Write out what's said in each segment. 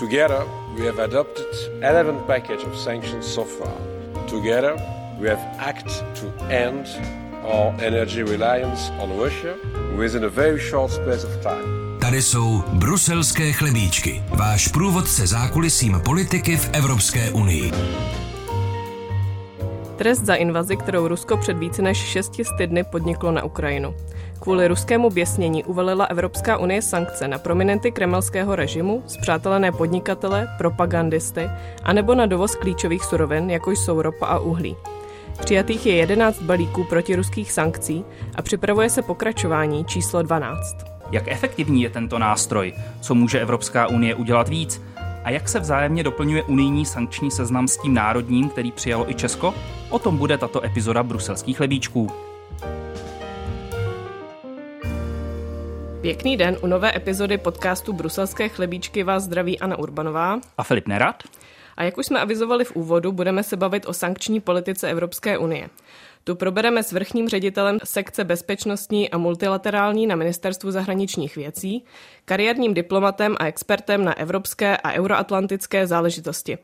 Together, we have adopted 11 package of sanctions so far. Together, we have acted to end our energy reliance on Russia within a very short space of time. Tady jsou bruselské chlebíčky, váš průvodce zákulisím politiky v Evropské unii. Trest za invazi, kterou Rusko před více než 600 dny podniklo na Ukrajinu. Kvůli ruskému běsnění uvalila Evropská unie sankce na prominenty kremelského režimu, zpřátelené podnikatele, propagandisty, anebo na dovoz klíčových surovin, jako jsou ropa a uhlí. Přijatých je 11 balíků protiruských sankcí a připravuje se pokračování číslo 12. Jak efektivní je tento nástroj? Co může Evropská unie udělat víc? A jak se vzájemně doplňuje unijní sankční seznam s tím národním, který přijalo i Česko? O tom bude tato epizoda bruselských lebíčků. Pěkný den u nové epizody podcastu Bruselské chlebíčky vás zdraví Anna Urbanová a Filip Nerad. A jak už jsme avizovali v úvodu, budeme se bavit o sankční politice Evropské unie. Tu probereme s vrchním ředitelem sekce bezpečnostní a multilaterální na Ministerstvu zahraničních věcí, kariérním diplomatem a expertem na evropské a euroatlantické záležitosti.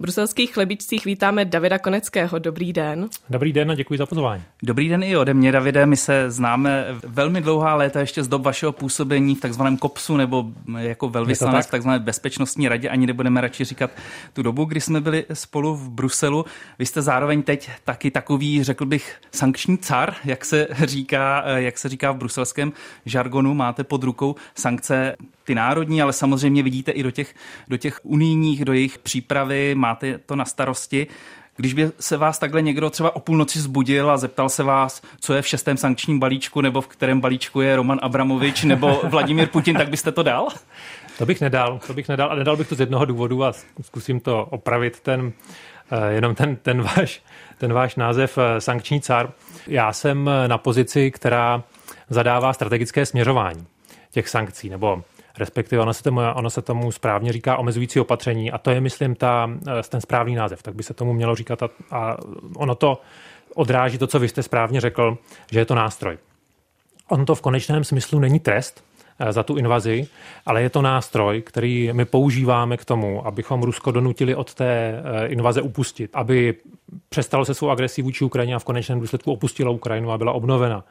V bruselských chlebičcích vítáme Davida Koneckého. Dobrý den. Dobrý den a děkuji za pozvání. Dobrý den i ode mě, Davide. My se známe velmi dlouhá léta ještě z dob vašeho působení v takzvaném KOPSu nebo jako velvyslanec v takzvané bezpečnostní radě. Ani nebudeme radši říkat tu dobu, kdy jsme byli spolu v Bruselu. Vy jste zároveň teď taky takový, řekl bych, sankční car, jak se říká, jak se říká v bruselském žargonu. Máte pod rukou sankce ty národní, ale samozřejmě vidíte i do těch, do těch unijních, do jejich přípravy, máte to na starosti. Když by se vás takhle někdo třeba o půlnoci zbudil a zeptal se vás, co je v šestém sankčním balíčku, nebo v kterém balíčku je Roman Abramovič nebo Vladimír Putin, tak byste to dal? To bych nedal, to bych nedal a nedal bych to z jednoho důvodu a zkusím to opravit ten, eh, jenom ten, ten, váš, ten váš název eh, sankční car. Já jsem na pozici, která zadává strategické směřování těch sankcí, nebo respektive ono se, tomu, ono se tomu správně říká omezující opatření a to je, myslím, ta, eh, ten správný název, tak by se tomu mělo říkat a, a ono to odráží to, co vy jste správně řekl, že je to nástroj. On to v konečném smyslu není trest, eh, za tu invazi, ale je to nástroj, který my používáme k tomu, abychom Rusko donutili od té eh, invaze upustit, aby přestalo se svou agresí vůči Ukrajině a v konečném důsledku opustila Ukrajinu a byla obnovena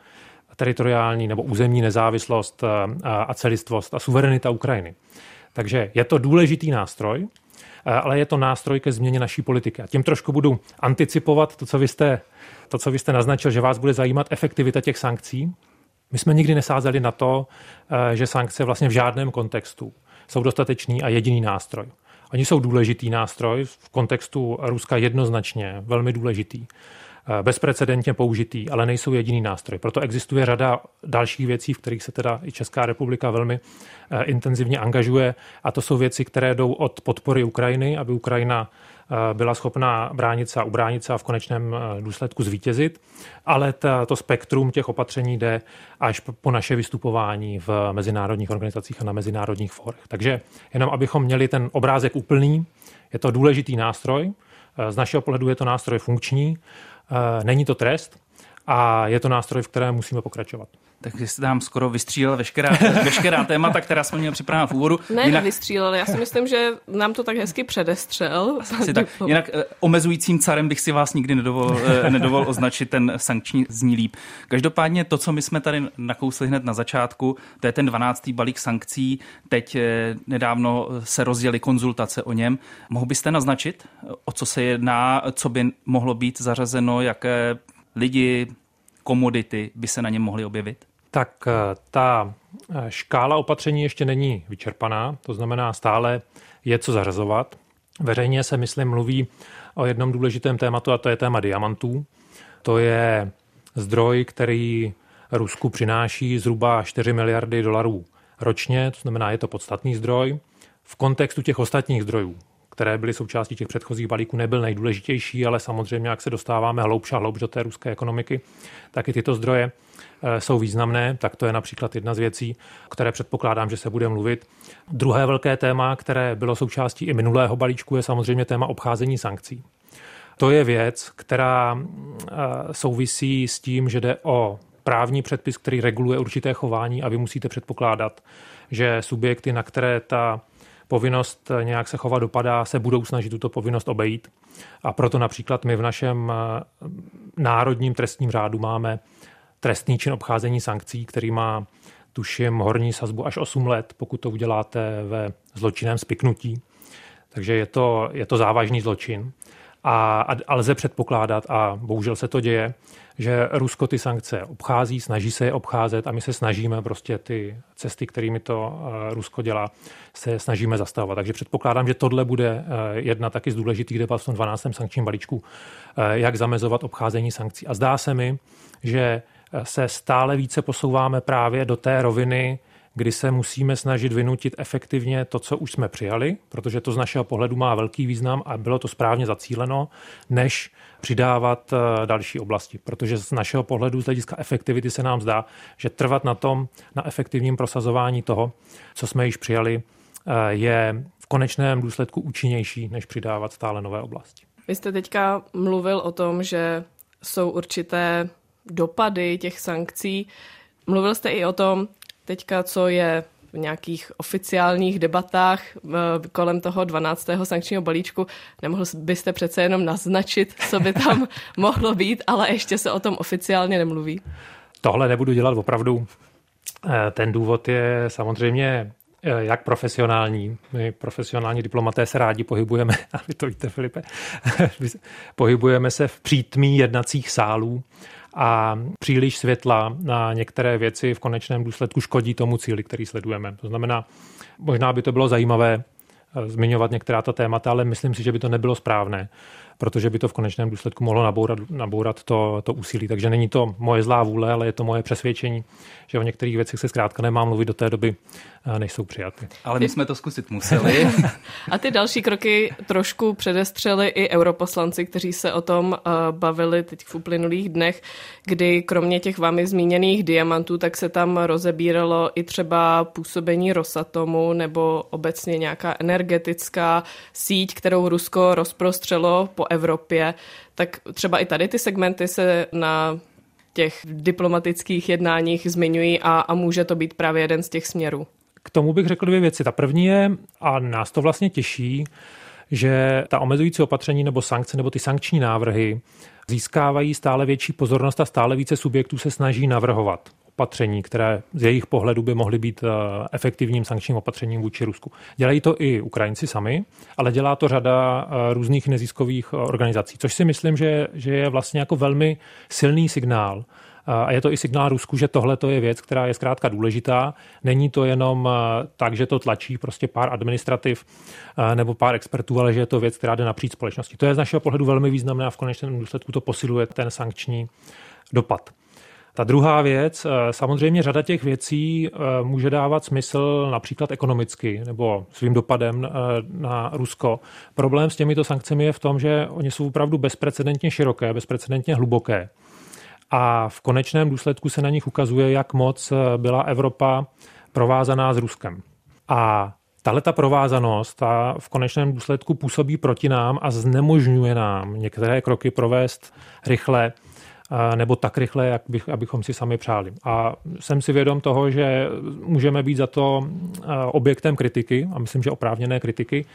teritoriální nebo územní nezávislost eh, a celistvost a suverenita Ukrajiny. Takže je to důležitý nástroj, eh, ale je to nástroj ke změně naší politiky. A tím trošku budu anticipovat to, co vy jste, to, co vy jste naznačil, že vás bude zajímat efektivita těch sankcí. My jsme nikdy nesázeli na to, eh, že sankce vlastně v žádném kontextu jsou dostatečný a jediný nástroj. Oni jsou důležitý nástroj, v kontextu Ruska jednoznačně velmi důležitý. Eh, bezprecedentně použitý, ale nejsou jediný nástroj. Proto existuje řada dalších věcí, v kterých se teda i Česká republika velmi eh, intenzivně angažuje a to jsou věci, které jdou od podpory Ukrajiny, aby Ukrajina eh, byla schopná bránit se a ubránit se a v konečném důsledku zvítězit, ale to spektrum těch opatření jde až po naše vystupování v mezinárodních organizacích a na mezinárodních fórech. Takže jenom abychom měli ten obrázek úplný, je to důležitý nástroj, z našeho pohledu je to nástroj funkční není to trest a je to nástroj, v kterém musíme pokračovat. Takže jste tam skoro vystřílel veškerá, veškerá témata, která jsme měli připravena v úvodu. Ne, Jinak... vystřílel, já si myslím, že nám to tak hezky předestřel. Asi tak. Jinak eh, omezujícím carem bych si vás nikdy nedovol, eh, nedovol označit, ten sankční zní líp. Každopádně to, co my jsme tady nakousli hned na začátku, to je ten 12. balík sankcí. Teď nedávno se rozjeli konzultace o něm. Mohl byste naznačit, o co se jedná, co by mohlo být zařazeno, jaké lidi, komodity by se na něm mohly objevit? Tak eh, ta eh, škála opatření ještě není vyčerpaná, to znamená stále je co zařazovat. Veřejně se, myslím, mluví o jednom důležitém tématu a to je téma diamantů. To je zdroj, který Rusku přináší zhruba 4 miliardy dolarů ročně, to znamená, je to podstatný zdroj. V kontextu těch ostatních zdrojů, které byly součástí těch předchozích balíků, nebyl nejdůležitější, ale samozřejmě, jak se dostáváme hloubš a hloubš do té ruské ekonomiky, tak i tyto zdroje eh, jsou významné, tak to je například jedna z věcí, které předpokládám, že se bude mluvit. Druhé velké téma, které bylo součástí i minulého balíčku, je samozřejmě téma obcházení sankcí. To je věc, která eh, souvisí s tím, že jde o právní předpis, který reguluje určité chování a vy musíte předpokládat, že subjekty, na které ta povinnost nějak se chovat dopadá, se budou snažit tuto povinnost obejít. A proto například my v našem národním trestním řádu máme trestný čin obcházení sankcí, který má tuším horní sazbu až 8 let, pokud to uděláte ve zločinem spiknutí. Takže je to, je to závažný zločin. A, a lze předpokládat, a bohužel se to děje, že Rusko ty sankce obchází, snaží se je obcházet a my se snažíme prostě ty cesty, kterými to uh, Rusko dělá, se snažíme zastavovat. Takže předpokládám, že tohle bude uh, jedna taky z důležitých debat v tom 12. sankčním balíčku, uh, jak zamezovat obcházení sankcí. A zdá se mi, že se stále více posouváme právě do té roviny, kdy se musíme snažit vynutit efektivně to, co už jsme přijali, protože to z našeho pohledu má velký význam a bylo to správně zacíleno, než přidávat eh, další oblasti. Protože z našeho pohledu, z hlediska efektivity se nám zdá, že trvat na tom, na efektivním prosazování toho, co jsme již přijali, eh, je v konečném důsledku účinnější, než přidávat stále nové oblasti. Vy jste teďka mluvil o tom, že jsou určité dopady těch sankcí. Mluvil jste i o tom, teďka, co je v nějakých oficiálních debatách eh, kolem toho 12. sankčního balíčku. Nemohl byste přece jenom naznačit, co by tam mohlo být, ale ještě se o tom oficiálně nemluví. Tohle nebudu dělat opravdu. Eh, ten důvod je samozřejmě eh, jak profesionální. My profesionální diplomaté se rádi pohybujeme, a vy to víte, Filipe, pohybujeme se v přítmí jednacích sálů a příliš světla na některé věci v konečném důsledku škodí tomu cíli, který sledujeme. To znamená, možná by to bylo zajímavé eh, zmiňovat některá ta témata, ale myslím si, že by to nebylo správné protože by to v konečném důsledku mohlo nabourat, nabourat to, to úsilí. Takže není to moje zlá vůle, ale je to moje přesvědčení, že o některých věcech se zkrátka nemám mluvit do té doby, než jsou přijaty. Ale my jsme to zkusit museli. A ty další kroky trošku předestřeli i europoslanci, kteří se o tom bavili teď v uplynulých dnech, kdy kromě těch vámi zmíněných diamantů, tak se tam rozebíralo i třeba působení Rosatomu nebo obecně nějaká energetická síť, kterou Rusko rozprostřelo po Evropě, tak třeba i tady ty segmenty se na těch diplomatických jednáních zmiňují a, a může to být právě jeden z těch směrů. K tomu bych řekl dvě věci. Ta první je, a nás to vlastně těší, že ta omezující opatření nebo sankce nebo ty sankční návrhy získávají stále větší pozornost a stále více subjektů se snaží navrhovat opatření, které z jejich pohledu by mohly být eh, efektivním sankčním opatřením vůči Rusku. Dělají to i Ukrajinci sami, ale dělá to řada eh, různých neziskových eh, organizací, což si myslím, že, že je vlastně jako velmi silný signál, a je to i signál Rusku, že tohle je věc, která je zkrátka důležitá. Není to jenom tak, že to tlačí prostě pár administrativ nebo pár expertů, ale že je to věc, která jde napříč společnosti. To je z našeho pohledu velmi významné a v konečném důsledku to posiluje ten sankční dopad. Ta druhá věc, eh, samozřejmě řada těch věcí eh, může dávat smysl například ekonomicky nebo svým dopadem eh, na Rusko. Problém s těmito sankcemi je v tom, že oni jsou opravdu bezprecedentně široké, bezprecedentně hluboké. A v konečném důsledku se na nich ukazuje, jak moc byla Evropa provázaná s Ruskem. A tahle ta provázanost ta v konečném důsledku působí proti nám a znemožňuje nám některé kroky provést rychle nebo tak rychle, jak bych, abychom si sami přáli. A jsem si vědom toho, že můžeme být za to objektem kritiky, a myslím, že oprávněné kritiky.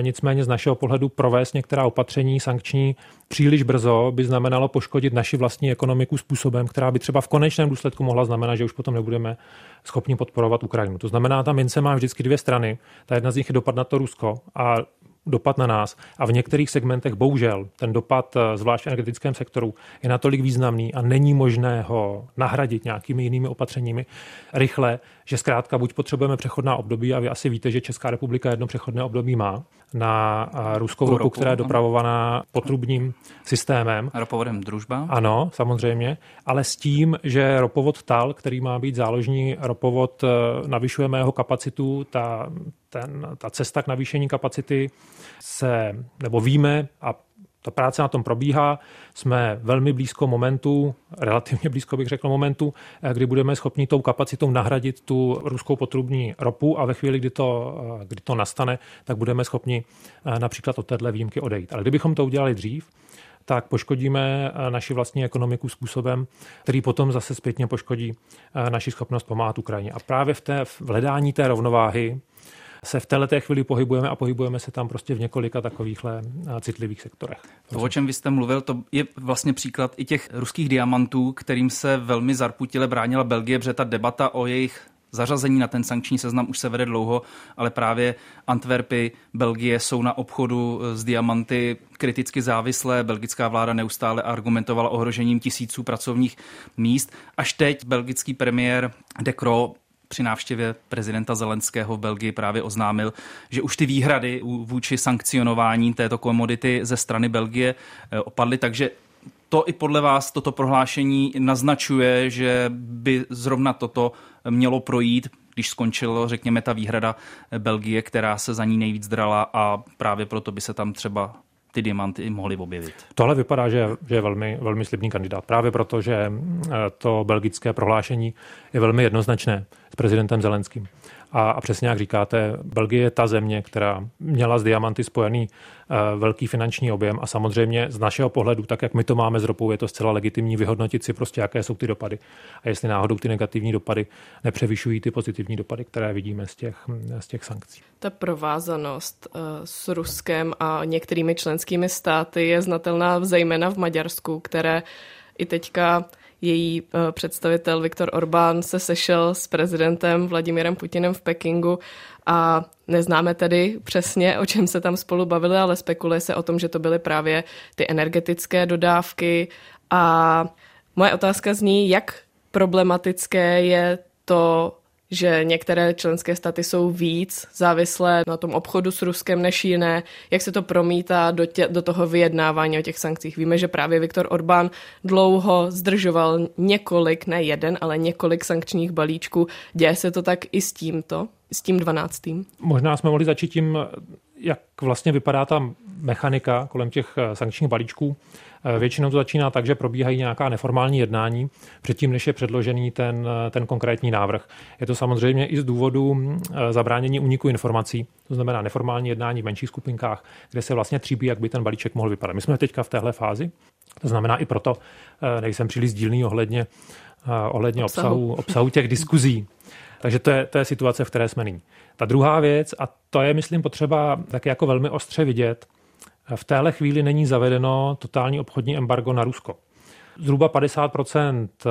Nicméně z našeho pohledu provést některá opatření sankční příliš brzo by znamenalo poškodit naši vlastní ekonomiku způsobem, která by třeba v konečném důsledku mohla znamenat, že už potom nebudeme schopni podporovat Ukrajinu. To znamená, ta mince má vždycky dvě strany. Ta jedna z nich je dopad na to Rusko a dopad na nás. A v některých segmentech bohužel ten dopad, eh, zvlášť v energetickém sektoru, je natolik významný a není možné ho nahradit nějakými jinými opatřeními rychle, že zkrátka buď potřebujeme přechodná období, a vy asi víte, že Česká republika jedno přechodné období má na ruskou ropu, která je dopravovaná potrubním systémem. Ropovodem družba? Ano, samozřejmě, ale s tím, že ropovod TAL, který má být záložní ropovod, eh, navyšujeme jeho kapacitu, ta, ten, ta cesta k navýšení kapacity se, nebo víme a ta práce na tom probíhá. Jsme velmi blízko momentu, relativně blízko bych řekl momentu, eh, kdy budeme schopni tou kapacitou nahradit tu ruskou potrubní ropu a ve chvíli, kdy to, eh, kdy to nastane, tak budeme schopni eh, například od této výjimky odejít. Ale kdybychom to udělali dřív, tak poškodíme naši vlastní ekonomiku způsobem, který potom zase zpětně poškodí naši schopnost pomáhat Ukrajině. A právě v, té, v hledání té rovnováhy se v této chvíli pohybujeme a pohybujeme se tam prostě v několika takovýchhle citlivých sektorech. To, o čem vy jste mluvil, to je vlastně příklad i těch ruských diamantů, kterým se velmi zarputile bránila Belgie, protože ta debata o jejich zařazení na ten sankční seznam už se vede dlouho, ale právě Antwerpy, Belgie jsou na obchodu s diamanty kriticky závislé. Belgická vláda neustále argumentovala ohrožením tisíců pracovních míst. Až teď belgický premiér De Croo při návštěvě prezidenta Zelenského v Belgii právě oznámil, že už ty výhrady vůči sankcionování této komodity ze strany Belgie eh, opadly, takže to i podle vás toto prohlášení naznačuje, že by zrovna toto mělo projít, když skončilo, řekněme, ta výhrada Belgie, která se za ní nejvíc drala a právě proto by se tam třeba ty diamanty mohly objevit. Tohle vypadá, že, že je velmi, velmi slibný kandidát. Právě proto, že eh, to belgické prohlášení je velmi jednoznačné s prezidentem Zelenským. A, a přesně jak říkáte, Belgie je ta země, která měla s diamanty spojený uh, velký finanční objem a samozřejmě z našeho pohledu, tak jak my to máme s ropou, je to zcela legitimní vyhodnotit si prostě, jaké jsou ty dopady a jestli náhodou ty negativní dopady nepřevyšují ty pozitivní dopady, které vidíme z těch, z těch sankcí. Ta provázanost uh, s Ruskem a některými členskými státy je znatelná zejména v Maďarsku, které i teďka její eh, představitel Viktor Orbán se sešel s prezidentem Vladimirem Putinem v Pekingu a neznáme tedy přesně, o čem se tam spolu bavili, ale spekuluje se o tom, že to byly právě ty energetické dodávky. A moje otázka zní, jak problematické je to že některé členské státy jsou víc závislé na tom obchodu s Ruskem než jiné. Jak se to promítá do, tě, do toho vyjednávání o těch sankcích? Víme, že právě Viktor Orbán dlouho zdržoval několik, ne jeden, ale několik sankčních balíčků. Děje se to tak i s tímto, s tím dvanáctým? Možná jsme mohli začít tím, jak vlastně vypadá ta mechanika kolem těch eh, sankčních balíčků. Eh, většinou to začíná tak, že probíhají nějaká neformální jednání předtím, než je předložený ten, eh, ten konkrétní návrh. Je to samozřejmě i z důvodu zabránění úniku informací, to znamená neformální jednání v menších skupinkách, kde se vlastně tříbí, jak by ten balíček mohl vypadat. My jsme teďka v téhle fázi, to znamená i proto nejsem příliš sdílný ohledně, ohledně obsahu. obsahu, obsahu těch diskuzí. Takže to je, to je situace, v které jsme nyní. Ta druhá věc, a to je, myslím, potřeba taky jako velmi ostře vidět, v téhle chvíli není zavedeno totální obchodní embargo na Rusko. Zhruba 50 eh,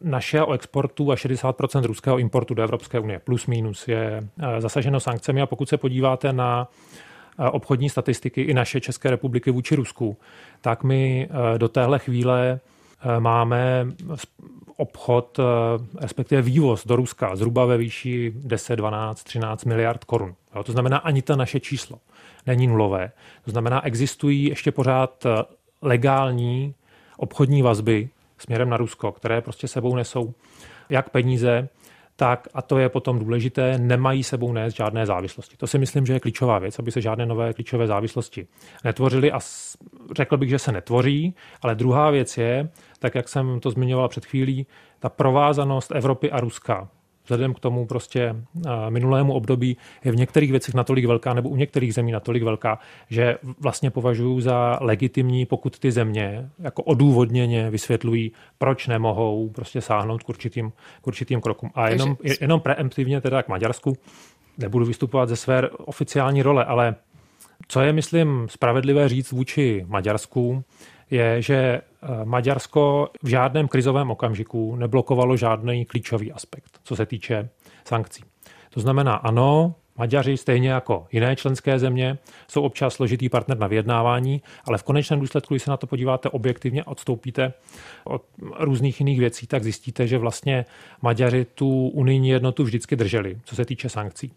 našeho exportu a 60% ruského importu do Evropské unie, plus minus, je eh, zasaženo sankcemi. A pokud se podíváte na eh, obchodní statistiky i naše České republiky vůči Rusku, tak my do téhle chvíle máme obchod, respektive vývoz do Ruska zhruba ve výši 10, 12, 13 miliard korun. To znamená ani ta naše číslo není nulové. To znamená, existují ještě pořád eh, legální obchodní vazby směrem na Rusko, které prostě sebou nesou jak peníze, tak, a to je potom důležité, nemají sebou nést žádné závislosti. To si myslím, že je klíčová věc, aby se žádné nové klíčové závislosti netvořily a řekl bych, že se netvoří, ale druhá věc je, tak jak jsem to zmiňoval před chvílí, ta provázanost Evropy a Ruska vzhledem k tomu prostě minulému období je v některých věcech natolik velká nebo u některých zemí natolik velká, že vlastně považuji za legitimní, pokud ty země jako odůvodněně vysvětlují, proč nemohou prostě sáhnout k určitým, k určitým krokům. A jenom, jenom preemptivně teda k Maďarsku, nebudu vystupovat ze své oficiální role, ale co je, myslím, spravedlivé říct vůči Maďarsku, je, že eh, Maďarsko v žádném krizovém okamžiku neblokovalo žádný klíčový aspekt, co se týče sankcí. To znamená, ano, Maďaři, stejně jako jiné členské země, jsou občas složitý partner na vyjednávání, ale v konečném důsledku, když se na to podíváte objektivně a odstoupíte od různých jiných věcí, tak zjistíte, že vlastně Maďaři tu unijní jednotu vždycky drželi, co se týče sankcí.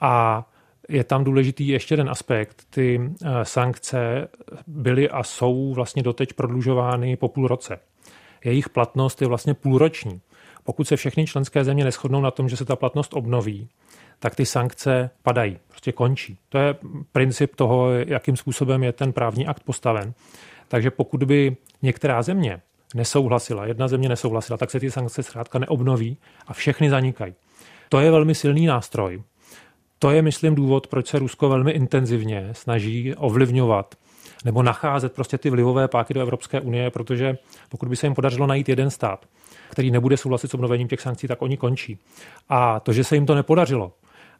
A je tam důležitý ještě jeden aspekt. Ty eh, sankce byly a jsou vlastně doteď prodlužovány po půl roce. Jejich platnost je vlastně půlroční. Pokud se všechny členské země neschodnou na tom, že se ta platnost obnoví, tak ty sankce padají, prostě končí. To je princip toho, jakým způsobem je ten právní akt postaven. Takže pokud by některá země nesouhlasila, jedna země nesouhlasila, tak se ty sankce zkrátka neobnoví a všechny zanikají. To je velmi silný nástroj, to je, myslím, důvod, proč se Rusko velmi intenzivně snaží ovlivňovat nebo nacházet prostě ty vlivové páky do Evropské unie, protože pokud by se jim podařilo najít jeden stát, který nebude souhlasit s obnovením těch sankcí, tak oni končí. A to, že se jim to nepodařilo,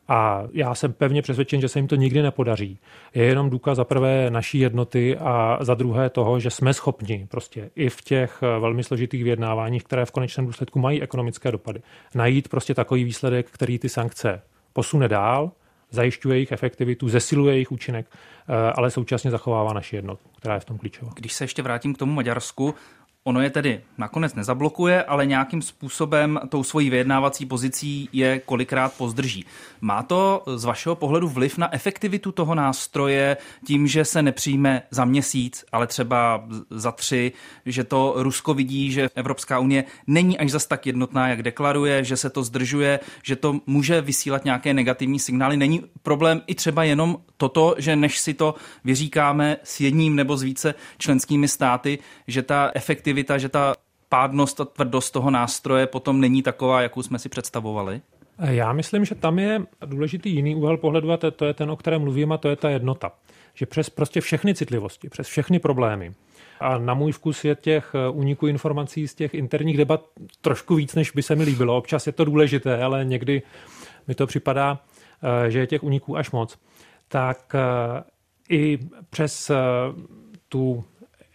a já jsem pevně přesvědčen, že se jim to nikdy nepodaří, je jenom důkaz za prvé naší jednoty a za druhé toho, že jsme schopni prostě i v těch eh, velmi složitých vyjednáváních, které v konečném důsledku mají ekonomické dopady, najít prostě takový výsledek, který ty sankce posune dál, zajišťuje jejich efektivitu, zesiluje jejich účinek, eh, ale současně zachovává naši jednotu, která je v tom klíčová. Když se ještě vrátím k tomu Maďarsku, Ono je tedy nakonec nezablokuje, ale nějakým způsobem tou svojí vyjednávací pozicí je kolikrát pozdrží. Má to z vašeho pohledu vliv na efektivitu toho nástroje tím, že se nepřijme za měsíc, ale třeba za tři, že to Rusko vidí, že Evropská unie není až zas tak jednotná, jak deklaruje, že se to zdržuje, že to může vysílat nějaké negativní signály. Není problém i třeba jenom toto, že než si to vyříkáme s jedním nebo s více členskými státy, že ta efektivita efektivita, že ta pádnost a tvrdost toho nástroje potom není taková, jakou jsme si představovali? Já myslím, že tam je důležitý jiný úhel pohledu a to, to je ten, o kterém mluvím a to je ta jednota. Že přes prostě všechny citlivosti, přes všechny problémy, a na můj vkus je těch úniků informací z těch interních debat trošku víc, než by se mi líbilo. Občas je to důležité, ale někdy mi to připadá, eh, že je těch úniků až moc. Tak eh, i přes eh, tu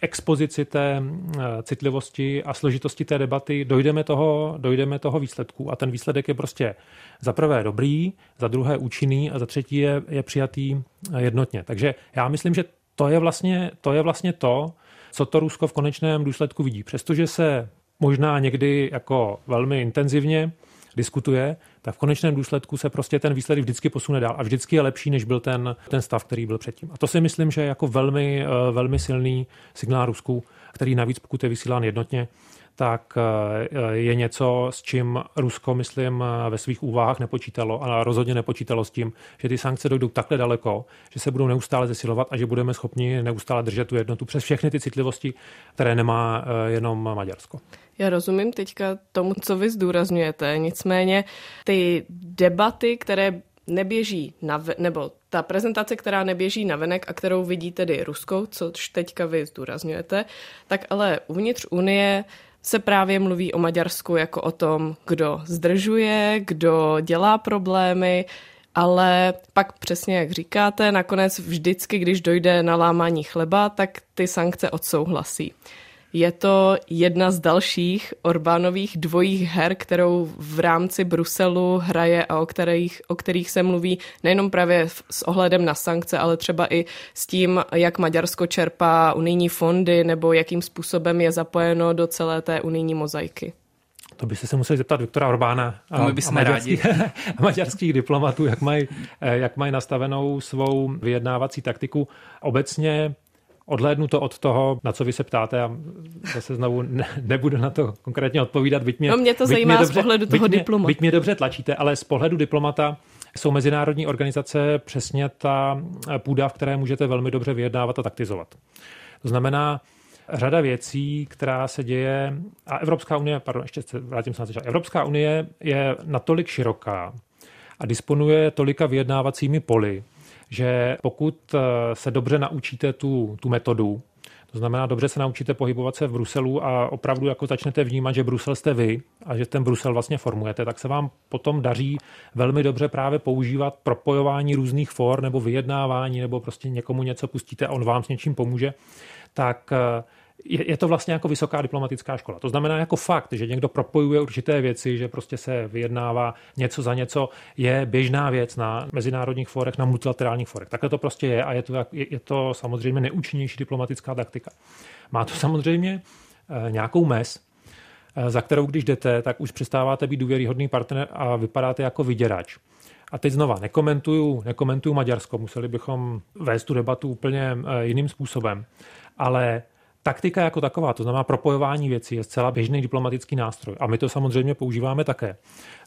expozici té eh, citlivosti a složitosti té debaty dojdeme toho, dojdeme toho výsledku. A ten výsledek je prostě za prvé dobrý, za druhé účinný a za třetí je, je přijatý eh, jednotně. Takže já myslím, že to je, vlastně, to je vlastně to, co to Rusko v konečném důsledku vidí. Přestože se možná někdy jako velmi intenzivně diskutuje, tak v konečném důsledku se prostě ten výsledek vždycky posune dál a vždycky je lepší, než byl ten, ten stav, který byl předtím. A to si myslím, že je jako velmi, eh, velmi silný signál Rusku, který navíc, pokud je vysílán jednotně, tak eh, je něco, s čím Rusko, myslím, ve svých úvahách nepočítalo a rozhodně nepočítalo s tím, že ty sankce dojdou takhle daleko, že se budou neustále zesilovat a že budeme schopni neustále držet tu jednotu přes všechny ty citlivosti, které nemá eh, jenom Maďarsko. Já rozumím teďka tomu, co vy zdůrazňujete, nicméně ty debaty, které neběží na, nebo ta prezentace, která neběží na venek a kterou vidí tedy Rusko, což teďka vy zdůrazňujete, tak ale uvnitř Unie se právě mluví o Maďarsku jako o tom, kdo zdržuje, kdo dělá problémy, ale pak přesně jak říkáte, nakonec vždycky, když dojde na lámání chleba, tak ty sankce odsouhlasí. Je to jedna z dalších Orbánových dvojích her, kterou v rámci Bruselu hraje a o kterých, o kterých se mluví nejenom právě s ohledem na sankce, ale třeba i s tím, jak Maďarsko čerpá unijní fondy nebo jakým způsobem je zapojeno do celé té unijní mozaiky. To by se museli zeptat Viktora Orbána a, a, a, maďarských, a maďarských diplomatů, jak mají, jak mají nastavenou svou vyjednávací taktiku. Obecně Odhlédnu to od toho, na co vy se ptáte a zase znovu ne, nebudu na to konkrétně odpovídat. Byť mě, no mě to zajímá mě dobře, z pohledu toho byť mě, diplomata. Byť mě dobře tlačíte, ale z pohledu diplomata jsou mezinárodní organizace přesně ta půda, v které můžete velmi dobře vyjednávat a taktizovat. To znamená, řada věcí, která se děje, a Evropská unie, pardon, ještě se vrátím se na začátek, Evropská unie je natolik široká a disponuje tolika vyjednávacími poli, že pokud eh, se dobře naučíte tu, tu metodu, to znamená, dobře se naučíte pohybovat se v Bruselu a opravdu jako začnete vnímat, že Brusel jste vy a že ten Brusel vlastně formujete, tak se vám potom daří velmi dobře právě používat propojování různých for nebo vyjednávání nebo prostě někomu něco pustíte a on vám s něčím pomůže. Tak eh, je, je to vlastně jako vysoká diplomatická škola. To znamená jako fakt, že někdo propojuje určité věci, že prostě se vyjednává něco za něco, je běžná věc na mezinárodních forech, na multilaterálních forech. Takhle to prostě je a je to, je, je to samozřejmě neúčinnější diplomatická taktika. Má to samozřejmě e, nějakou mez, e, za kterou když jdete, tak už přestáváte být důvěryhodný partner a vypadáte jako vyděrač. A teď znova, nekomentuju, nekomentuju Maďarsko, museli bychom vést tu debatu úplně e, jiným způsobem. Ale Taktika jako taková, to znamená propojování věcí, je zcela běžný diplomatický nástroj. A my to samozřejmě používáme také.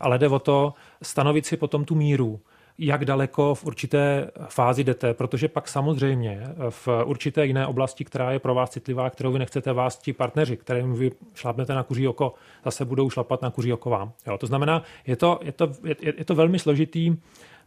Ale jde o to stanovit si potom tu míru, jak daleko v určité fázi jdete, protože pak samozřejmě v určité jiné oblasti, která je pro vás citlivá, kterou vy nechcete vás ti partneři, kterým vy šlápnete na kuří oko, zase budou šlapat na kuří oko vám. Jo, to znamená, je to, je to, je, je to velmi složitý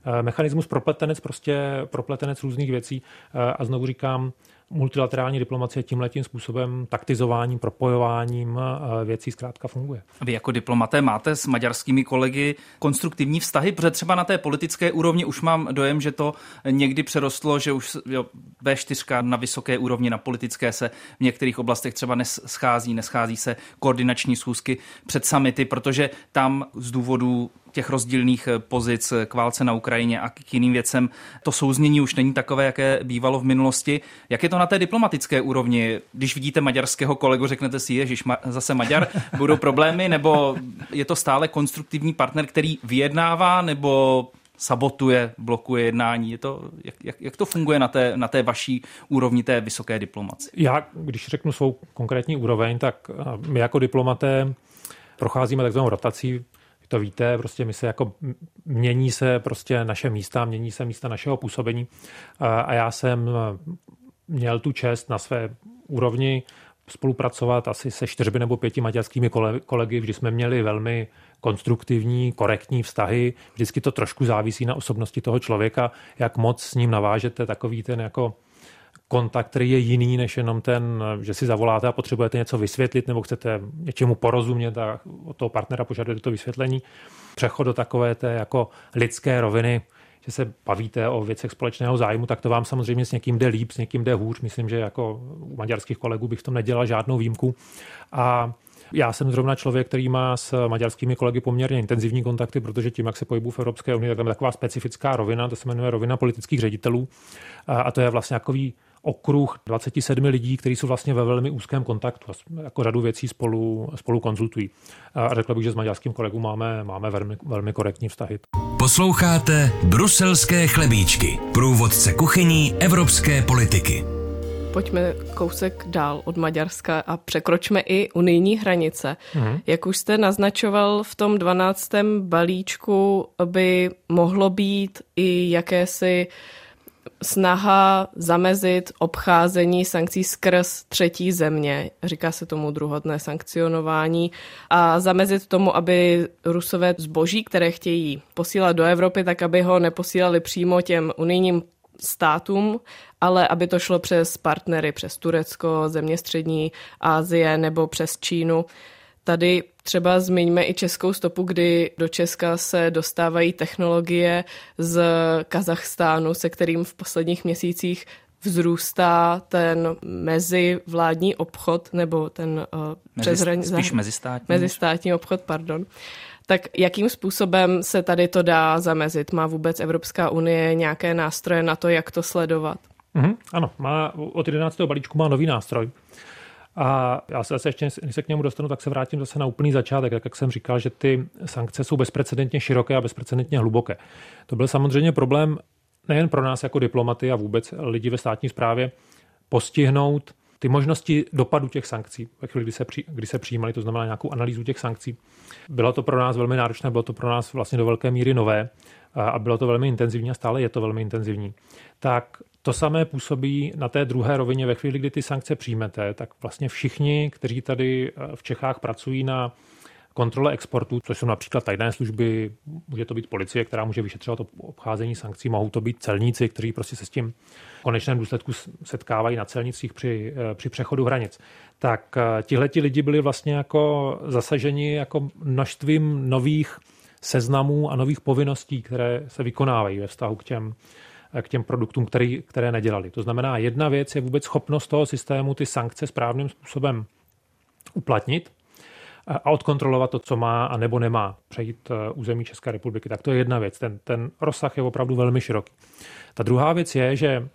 eh, mechanismus propletenec, prostě propletenec různých věcí eh, a znovu říkám, multilaterální diplomacie tímhletím způsobem taktizováním, propojováním eh, věcí zkrátka funguje. Vy jako diplomaté máte s maďarskými kolegy konstruktivní vztahy, protože třeba na té politické úrovni už mám dojem, že to někdy přerostlo, že už jo, V4 na vysoké úrovni na politické se v některých oblastech třeba neschází, neschází se koordinační schůzky před samity, protože tam z důvodu těch rozdílných eh, pozic k válce na Ukrajině a k jiným věcem. To souznění už není takové, jaké bývalo v minulosti. Jak je to na té diplomatické úrovni? Když vidíte maďarského kolegu, řeknete si, ježiš, zase Maďar, budou problémy, nebo je to stále konstruktivní partner, který vyjednává, nebo sabotuje, blokuje jednání. Je to, jak, jak, jak to funguje na té, na té vaší úrovni té vysoké diplomaci? Já, když řeknu svou konkrétní úroveň, tak eh, my jako diplomaté procházíme takzvanou rotací to víte, prostě my se jako mění se prostě naše místa, mění se místa našeho působení a já jsem měl tu čest na své úrovni spolupracovat asi se čtyřmi nebo pěti maďarskými kolegy, vždy jsme měli velmi konstruktivní, korektní vztahy. Vždycky to trošku závisí na osobnosti toho člověka, jak moc s ním navážete takový ten jako kontakt, který je jiný, než jenom ten, že si zavoláte a potřebujete něco vysvětlit nebo chcete něčemu porozumět a od toho partnera požadujete to vysvětlení. Přechod do takové té jako lidské roviny, že se bavíte o věcech společného zájmu, tak to vám samozřejmě s někým jde líp, s někým jde hůř. Myslím, že jako u maďarských kolegů bych v tom nedělal žádnou výjimku. A já jsem zrovna člověk, který má s maďarskými kolegy poměrně intenzivní kontakty, protože tím, jak se pohybuju v Evropské unii, tak tam je taková specifická rovina, to se jmenuje rovina politických ředitelů. A to je vlastně takový okruh 27 lidí, kteří jsou vlastně ve velmi úzkém kontaktu a jako řadu věcí spolu, spolu konzultují. A řekl bych, že s maďarským kolegou máme, máme velmi, velmi korektní vztahy. Posloucháte Bruselské chlebíčky, průvodce kuchyní evropské politiky. Pojďme kousek dál od Maďarska a překročme i unijní hranice. Mm. Jak už jste naznačoval v tom 12. balíčku, by mohlo být i jakési snaha zamezit obcházení sankcí skrz třetí země, říká se tomu druhotné sankcionování, a zamezit tomu, aby rusové zboží, které chtějí posílat do Evropy, tak aby ho neposílali přímo těm unijním státům, ale aby to šlo přes partnery, přes Turecko, země střední Asie nebo přes Čínu. Tady třeba zmiňme i českou stopu, kdy do Česka se dostávají technologie z Kazachstánu, se kterým v posledních měsících vzrůstá ten mezivládní obchod, nebo ten uh, Mezi, spíš mezistátní. Mezistátní obchod, pardon. Tak jakým způsobem se tady to dá zamezit? Má vůbec Evropská unie nějaké nástroje na to, jak to sledovat? Mm-hmm, ano, má, od 11. balíčku má nový nástroj, a já se zase ještě, když se k němu dostanu, tak se vrátím zase na úplný začátek, jak, jak jsem říkal, že ty sankce jsou bezprecedentně široké a bezprecedentně hluboké. To byl samozřejmě problém nejen pro nás jako diplomaty a vůbec lidi ve státní správě postihnout ty možnosti dopadu těch sankcí, ve chvíli, kdy se, při, kdy se přijímali, to znamená nějakou analýzu těch sankcí. Bylo to pro nás velmi náročné, bylo to pro nás vlastně do velké míry nové a bylo to velmi intenzivní a stále je to velmi intenzivní. Tak to samé působí na té druhé rovině ve chvíli, kdy ty sankce přijmete, tak vlastně všichni, kteří tady eh, v Čechách pracují na kontrole exportu, což jsou například tajné služby, může to být policie, která může vyšetřovat obcházení sankcí, mohou to být celníci, kteří prostě se s tím konečném důsledku setkávají na celnicích při, eh, při přechodu hranic. Tak eh, tihleti lidi byli vlastně jako zasaženi jako množstvím nových seznamů a nových povinností, které se vykonávají ve vztahu k těm k těm produktům, který, které nedělali. To znamená, jedna věc je vůbec schopnost toho systému ty sankce správným způsobem uplatnit a odkontrolovat to, co má a nebo nemá přejít eh, území České republiky. Tak to je jedna věc. Ten, ten rozsah je opravdu velmi široký. Ta druhá věc je, že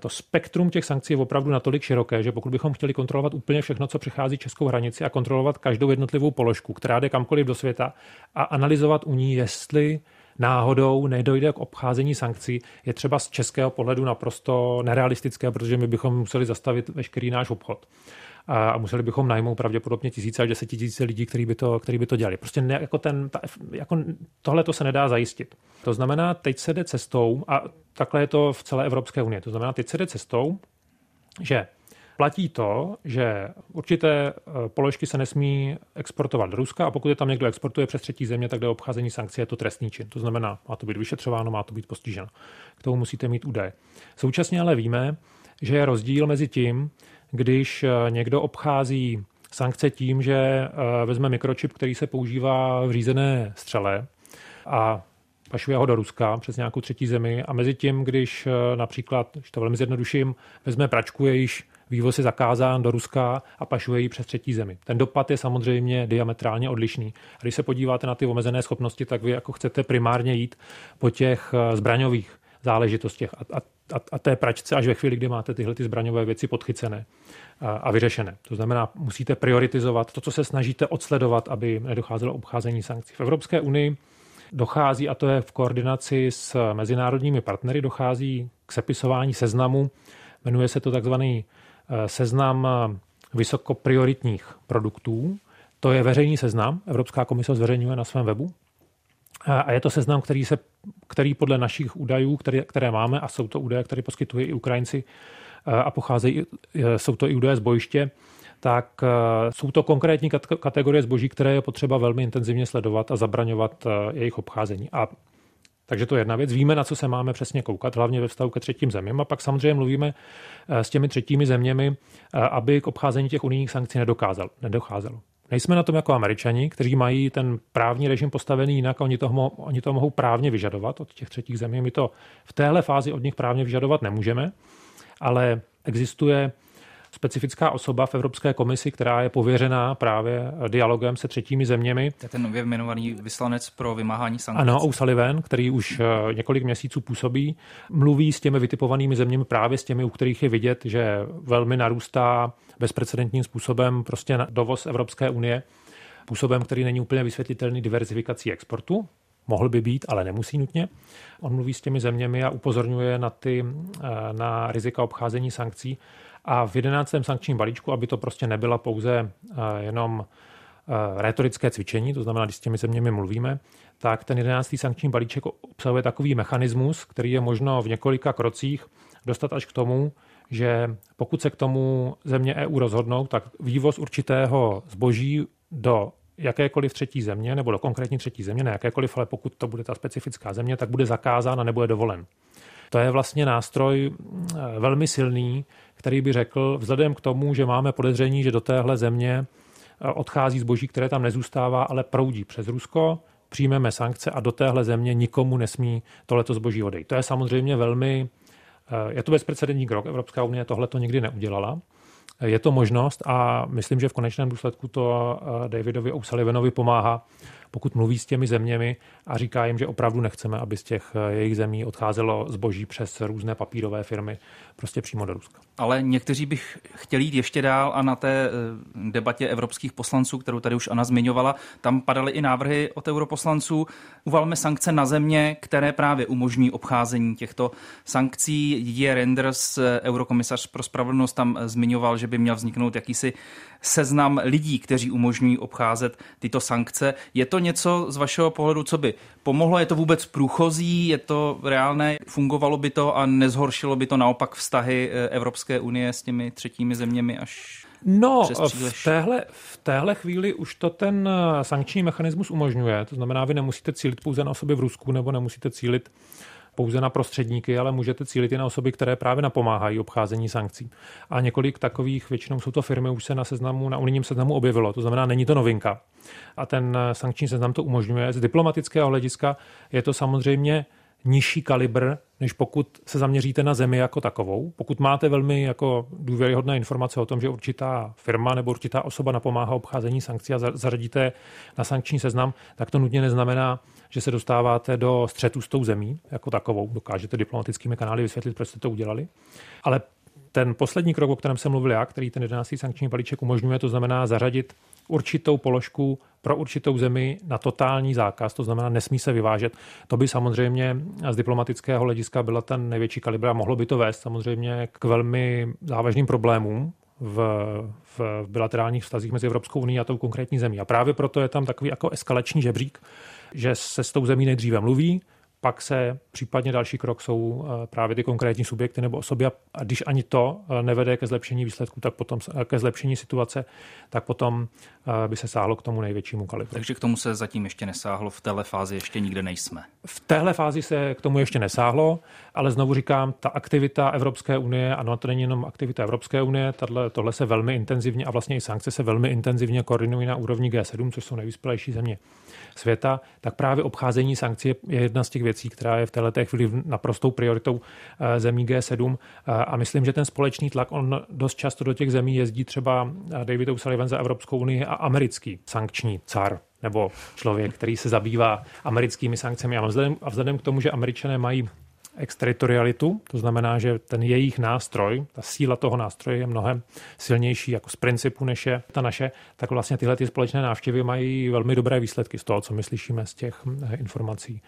to spektrum těch sankcí je opravdu natolik široké, že pokud bychom chtěli kontrolovat úplně všechno, co přichází českou hranici a kontrolovat každou jednotlivou položku, která jde kamkoliv do světa a analyzovat u ní, jestli náhodou nedojde k obcházení sankcí, je třeba z českého pohledu naprosto nerealistické, protože my bychom museli zastavit veškerý náš obchod a museli bychom najmout pravděpodobně tisíce až desetitisíce lidí, kteří by to, který by to dělali. Prostě ne, jako ten, ta, jako tohle to se nedá zajistit. To znamená, teď se jde cestou, a takhle je to v celé Evropské unii, to znamená, teď se jde cestou, že platí to, že určité eh, položky se nesmí exportovat do Ruska a pokud je tam někdo exportuje přes třetí země, tak jde obcházení sankcí, je to trestný čin. To znamená, má to být vyšetřováno, má to být postiženo. K tomu musíte mít údaje. Současně ale víme, že je rozdíl mezi tím, když někdo obchází sankce tím, že vezme mikročip, který se používá v řízené střele a pašuje ho do Ruska přes nějakou třetí zemi a mezi tím, když například, když to velmi zjednoduším, vezme pračku, jejíž vývoz je zakázán do Ruska a pašuje ji přes třetí zemi. Ten dopad je samozřejmě diametrálně odlišný. A když se podíváte na ty omezené schopnosti, tak vy jako chcete primárně jít po těch eh, zbraňových záležitostech a, a, a, té pračce až ve chvíli, kdy máte tyhle ty zbraňové věci podchycené a, a vyřešené. To znamená, musíte prioritizovat to, co se snažíte odsledovat, aby nedocházelo obcházení sankcí. V Evropské unii dochází, a to je v koordinaci s mezinárodními partnery, dochází k sepisování seznamu, jmenuje se to takzvaný Eh, seznam eh, vysokoprioritních produktů. To je veřejný seznam, Evropská komise zveřejňuje na svém webu. Eh, a je to seznam, který, se, který podle našich údajů, které, které máme, a jsou to údaje, které poskytují i Ukrajinci a pocházejí, jsou to i údaje z bojiště, tak jsou to konkrétní kategorie zboží, které je potřeba velmi intenzivně sledovat a zabraňovat jejich obcházení. A takže to je jedna věc. Víme, na co se máme přesně koukat, hlavně ve vztahu ke třetím zemím. A pak samozřejmě mluvíme eh, s těmi třetími zeměmi, eh, aby k obcházení těch unijních sankcí nedokázal, nedocházelo. Nejsme na tom jako američani, kteří mají ten právní režim postavený jinak a oni to, mohou, oni to mohou právně vyžadovat od těch třetích zemí. My to v téhle fázi od nich právně vyžadovat nemůžeme, ale existuje specifická osoba v Evropské komisi, která je pověřená právě dialogem se třetími zeměmi. To je ten nově jmenovaný vyslanec pro vymáhání sankcí. Ano, O'Sullivan, který už eh, několik měsíců působí, mluví s těmi vytipovanými zeměmi, právě s těmi, u kterých je vidět, že velmi narůstá bezprecedentním způsobem prostě dovoz Evropské unie, způsobem, který není úplně vysvětlitelný diversifikací exportu, mohl by být, ale nemusí nutně. On mluví s těmi zeměmi a upozorňuje na, ty, eh, na rizika obcházení sankcí a v jedenáctém sankčním balíčku, aby to prostě nebyla pouze eh, jenom eh, retorické cvičení, to znamená, když s těmi zeměmi mluvíme, tak ten jedenáctý sankční balíček obsahuje takový mechanismus, který je možno v několika krocích dostat až k tomu, že pokud se k tomu země EU rozhodnou, tak vývoz určitého zboží do jakékoliv třetí země, nebo do konkrétní třetí země, ne jakékoliv, ale pokud to bude ta specifická země, tak bude zakázán a nebude dovolen. To je vlastně nástroj eh, velmi silný, který by řekl, vzhledem k tomu, že máme podezření, že do téhle země eh, odchází zboží, které tam nezůstává, ale proudí přes Rusko, přijmeme sankce a do téhle země nikomu nesmí tohleto zboží odejít. To je samozřejmě velmi, eh, je to bezprecedentní krok, Evropská unie tohle to nikdy neudělala. Je to možnost a myslím, že v konečném důsledku to Davidovi O'Sullivanovi pomáhá pokud mluví s těmi zeměmi a říká jim, že opravdu nechceme, aby z těch eh, jejich zemí odcházelo zboží přes různé papírové firmy prostě přímo do Ruska. Ale někteří bych chtěli jít ještě dál a na té eh, debatě evropských poslanců, kterou tady už Ana zmiňovala, tam padaly i návrhy od europoslanců. Uvalme sankce na země, které právě umožní obcházení těchto sankcí. Je Renders, eh, eurokomisař pro spravedlnost, tam zmiňoval, že by měl vzniknout jakýsi seznam lidí, kteří umožňují obcházet tyto sankce. Je to něco z vašeho pohledu, co by pomohlo? Je to vůbec průchozí? Je to reálné? Fungovalo by to a nezhoršilo by to naopak vztahy eh, Evropské unie s těmi třetími zeměmi až No, v téhle, v téhle chvíli už to ten eh, sankční mechanismus umožňuje. To znamená, vy nemusíte cílit pouze na osoby v Rusku nebo nemusíte cílit pouze na prostředníky, ale můžete cílit i na osoby, které právě napomáhají obcházení sankcí. A několik takových, většinou jsou to firmy, už se na seznamu, na unijním seznamu objevilo. To znamená, není to novinka. A ten sankční seznam to umožňuje. Z diplomatického hlediska je to samozřejmě nižší kalibr, než pokud se zaměříte na zemi jako takovou. Pokud máte velmi jako důvěryhodné informace o tom, že určitá firma nebo určitá osoba napomáhá obcházení sankcí a zařadíte na sankční seznam, tak to nutně neznamená, že se dostáváte do střetu s tou zemí jako takovou. Dokážete diplomatickými kanály vysvětlit, proč jste to udělali. Ale ten poslední krok, o kterém jsem mluvil já, který ten 11. sankční balíček umožňuje, to znamená zařadit určitou položku pro určitou zemi na totální zákaz, to znamená nesmí se vyvážet. To by samozřejmě z diplomatického hlediska byla ten největší kalibr a mohlo by to vést samozřejmě k velmi závažným problémům v, v bilaterálních vztazích mezi Evropskou unii a tou konkrétní zemí. A právě proto je tam takový jako eskalační žebřík, že se s tou zemí nejdříve mluví, pak se případně další krok jsou eh, právě ty konkrétní subjekty nebo osoby. A když ani to eh, nevede ke zlepšení výsledku, tak potom eh, ke zlepšení situace, tak potom by se sáhlo k tomu největšímu kalibru. Takže k tomu se zatím ještě nesáhlo, v téhle fázi ještě nikde nejsme. V téhle fázi se k tomu ještě nesáhlo, ale znovu říkám, ta aktivita Evropské unie, ano, to není jenom aktivita Evropské unie, tato, tohle se velmi intenzivně a vlastně i sankce se velmi intenzivně koordinují na úrovni G7, což jsou nejvyspělejší země světa, tak právě obcházení sankcí je jedna z těch věcí, která je v této chvíli naprostou prioritou eh, zemí G7. Eh, a myslím, že ten společný tlak, on dost často do těch zemí jezdí třeba eh, David O'Sullivan za Evropskou unii a americký sankční car nebo člověk, který se zabývá americkými sankcemi. A vzhledem, a vzhledem k tomu, že američané mají exteritorialitu, to znamená, že ten jejich nástroj, ta síla toho nástroje je mnohem silnější jako z principu, než je ta naše, tak vlastně tyhle ty společné návštěvy mají velmi dobré výsledky z toho, co my slyšíme z těch informací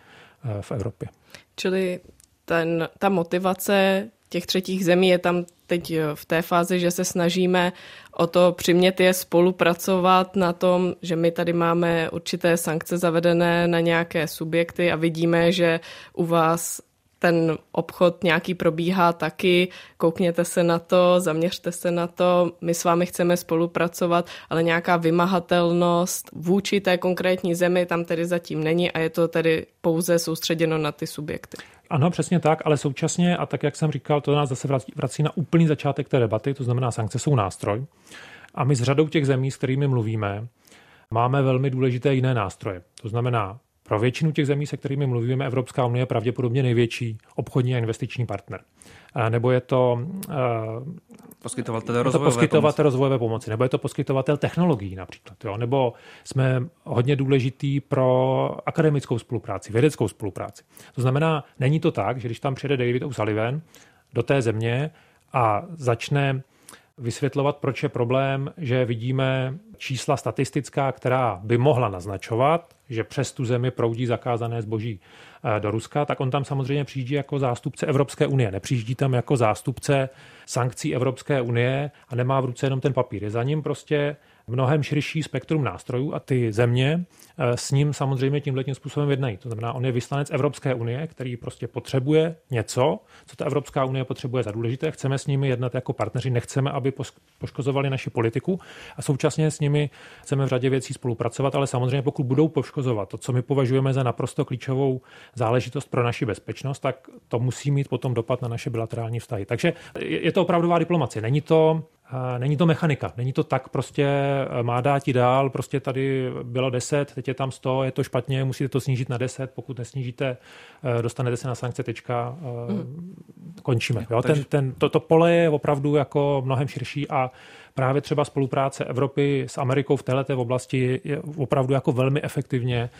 v Evropě. Čili ten, ta motivace těch třetích zemí je tam teď eh, v té fázi, že se snažíme o to přimět je spolupracovat na tom, že my tady máme určité sankce zavedené na nějaké subjekty a vidíme, že u vás ten obchod nějaký probíhá taky, koukněte se na to, zaměřte se na to, my s vámi chceme spolupracovat, ale nějaká vymahatelnost vůči té konkrétní zemi tam tedy zatím není a je to tedy pouze soustředěno na ty subjekty. Ano, přesně tak, ale současně, a tak jak jsem říkal, to nás zase vrací, na úplný začátek té debaty, to znamená, sankce jsou nástroj. A my s řadou těch zemí, s kterými mluvíme, máme velmi důležité jiné nástroje. To znamená pro většinu těch zemí, se kterými mluvíme, Evropská unie je pravděpodobně největší obchodní a investiční partner. Nebo je to poskytovatel rozvojové, poskytovatel pomoci. rozvojové pomoci, nebo je to poskytovatel technologií například, jo? nebo jsme hodně důležitý pro akademickou spolupráci, vědeckou spolupráci. To znamená, není to tak, že když tam přijede David O'Sullivan do té země a začne vysvětlovat, proč je problém, že vidíme čísla statistická, která by mohla naznačovat, že přes tu zemi proudí zakázané zboží eh, do Ruska, tak on tam samozřejmě přijíždí jako zástupce Evropské unie. Nepřijíždí tam jako zástupce sankcí Evropské unie a nemá v ruce jenom ten papír. Je za ním prostě mnohem širší spektrum nástrojů a ty země eh, s ním samozřejmě tímhle tím způsobem jednají. To znamená, on je vyslanec Evropské unie, který prostě potřebuje něco, co ta Evropská unie potřebuje za důležité. Chceme s nimi jednat jako partneři, nechceme, aby poškozovali naši politiku a současně s nimi chceme v řadě věcí spolupracovat, ale samozřejmě pokud budou poškozovat to, co my považujeme za naprosto klíčovou záležitost pro naši bezpečnost, tak to musí mít potom dopad na naše bilaterální vztahy. Takže je to opravdová diplomacie. Není to Není to mechanika, není to tak prostě eh, má dát ti dál, prostě tady bylo 10, teď je tam 100, je to špatně, musíte to snížit na 10, pokud nesnížíte, eh, dostanete se na sankce, tečka, mm. končíme. Jo, ten, ten, to, to pole je opravdu jako mnohem širší a právě třeba spolupráce Evropy s Amerikou v této oblasti je opravdu jako velmi efektivně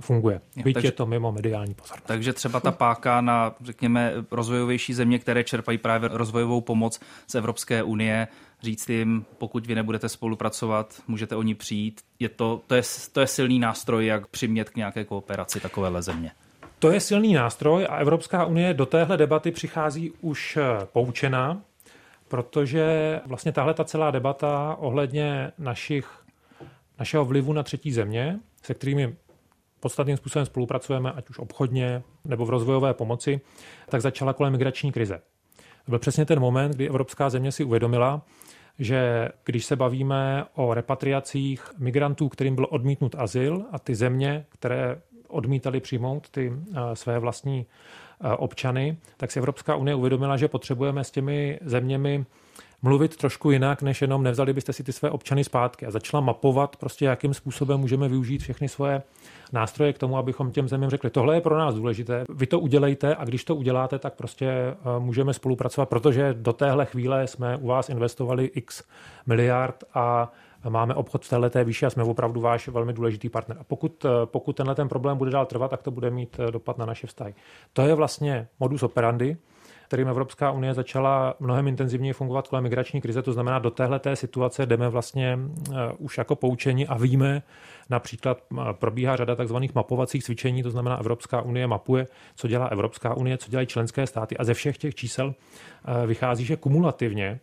funguje. Byť takže, je to mimo mediální pozornost. Takže třeba ta páka na, řekněme, rozvojovější země, které čerpají právě rozvojovou pomoc z Evropské unie, říct jim, pokud vy nebudete spolupracovat, můžete o ní přijít. Je to, to, je, to je silný nástroj, jak přimět k nějaké kooperaci takovéhle země. To je silný nástroj a Evropská unie do téhle debaty přichází už eh, poučená, protože vlastně tahle ta celá debata ohledně našich, našeho vlivu na třetí země, se kterými podstatným způsobem spolupracujeme, ať už obchodně nebo v rozvojové pomoci, tak začala kolem migrační krize. To byl přesně ten moment, kdy evropská země si uvědomila, že když se bavíme o repatriacích migrantů, kterým byl odmítnut azyl a ty země, které odmítali přijmout ty eh, své vlastní eh, občany, tak si Evropská unie uvědomila, že potřebujeme s těmi zeměmi mluvit trošku jinak, než jenom nevzali byste si ty své občany zpátky a začala mapovat prostě, jakým způsobem můžeme využít všechny svoje nástroje k tomu, abychom těm zemím řekli, tohle je pro nás důležité, vy to udělejte a když to uděláte, tak prostě eh, můžeme spolupracovat, protože do téhle chvíle jsme u vás investovali x miliard a máme obchod v této výši a jsme opravdu váš velmi důležitý partner. A pokud, eh, pokud tenhle ten problém bude dál trvat, tak to bude mít eh, dopad na naše vztahy. To je vlastně modus operandi, kterým Evropská unie začala mnohem intenzivněji fungovat kolem migrační krize. To znamená, do téhle té situace jdeme vlastně uh, už jako poučení a víme, například uh, probíhá řada takzvaných mapovacích cvičení, to znamená, Evropská unie mapuje, co dělá Evropská unie, co dělají členské státy a ze všech těch čísel uh, vychází, že kumulativně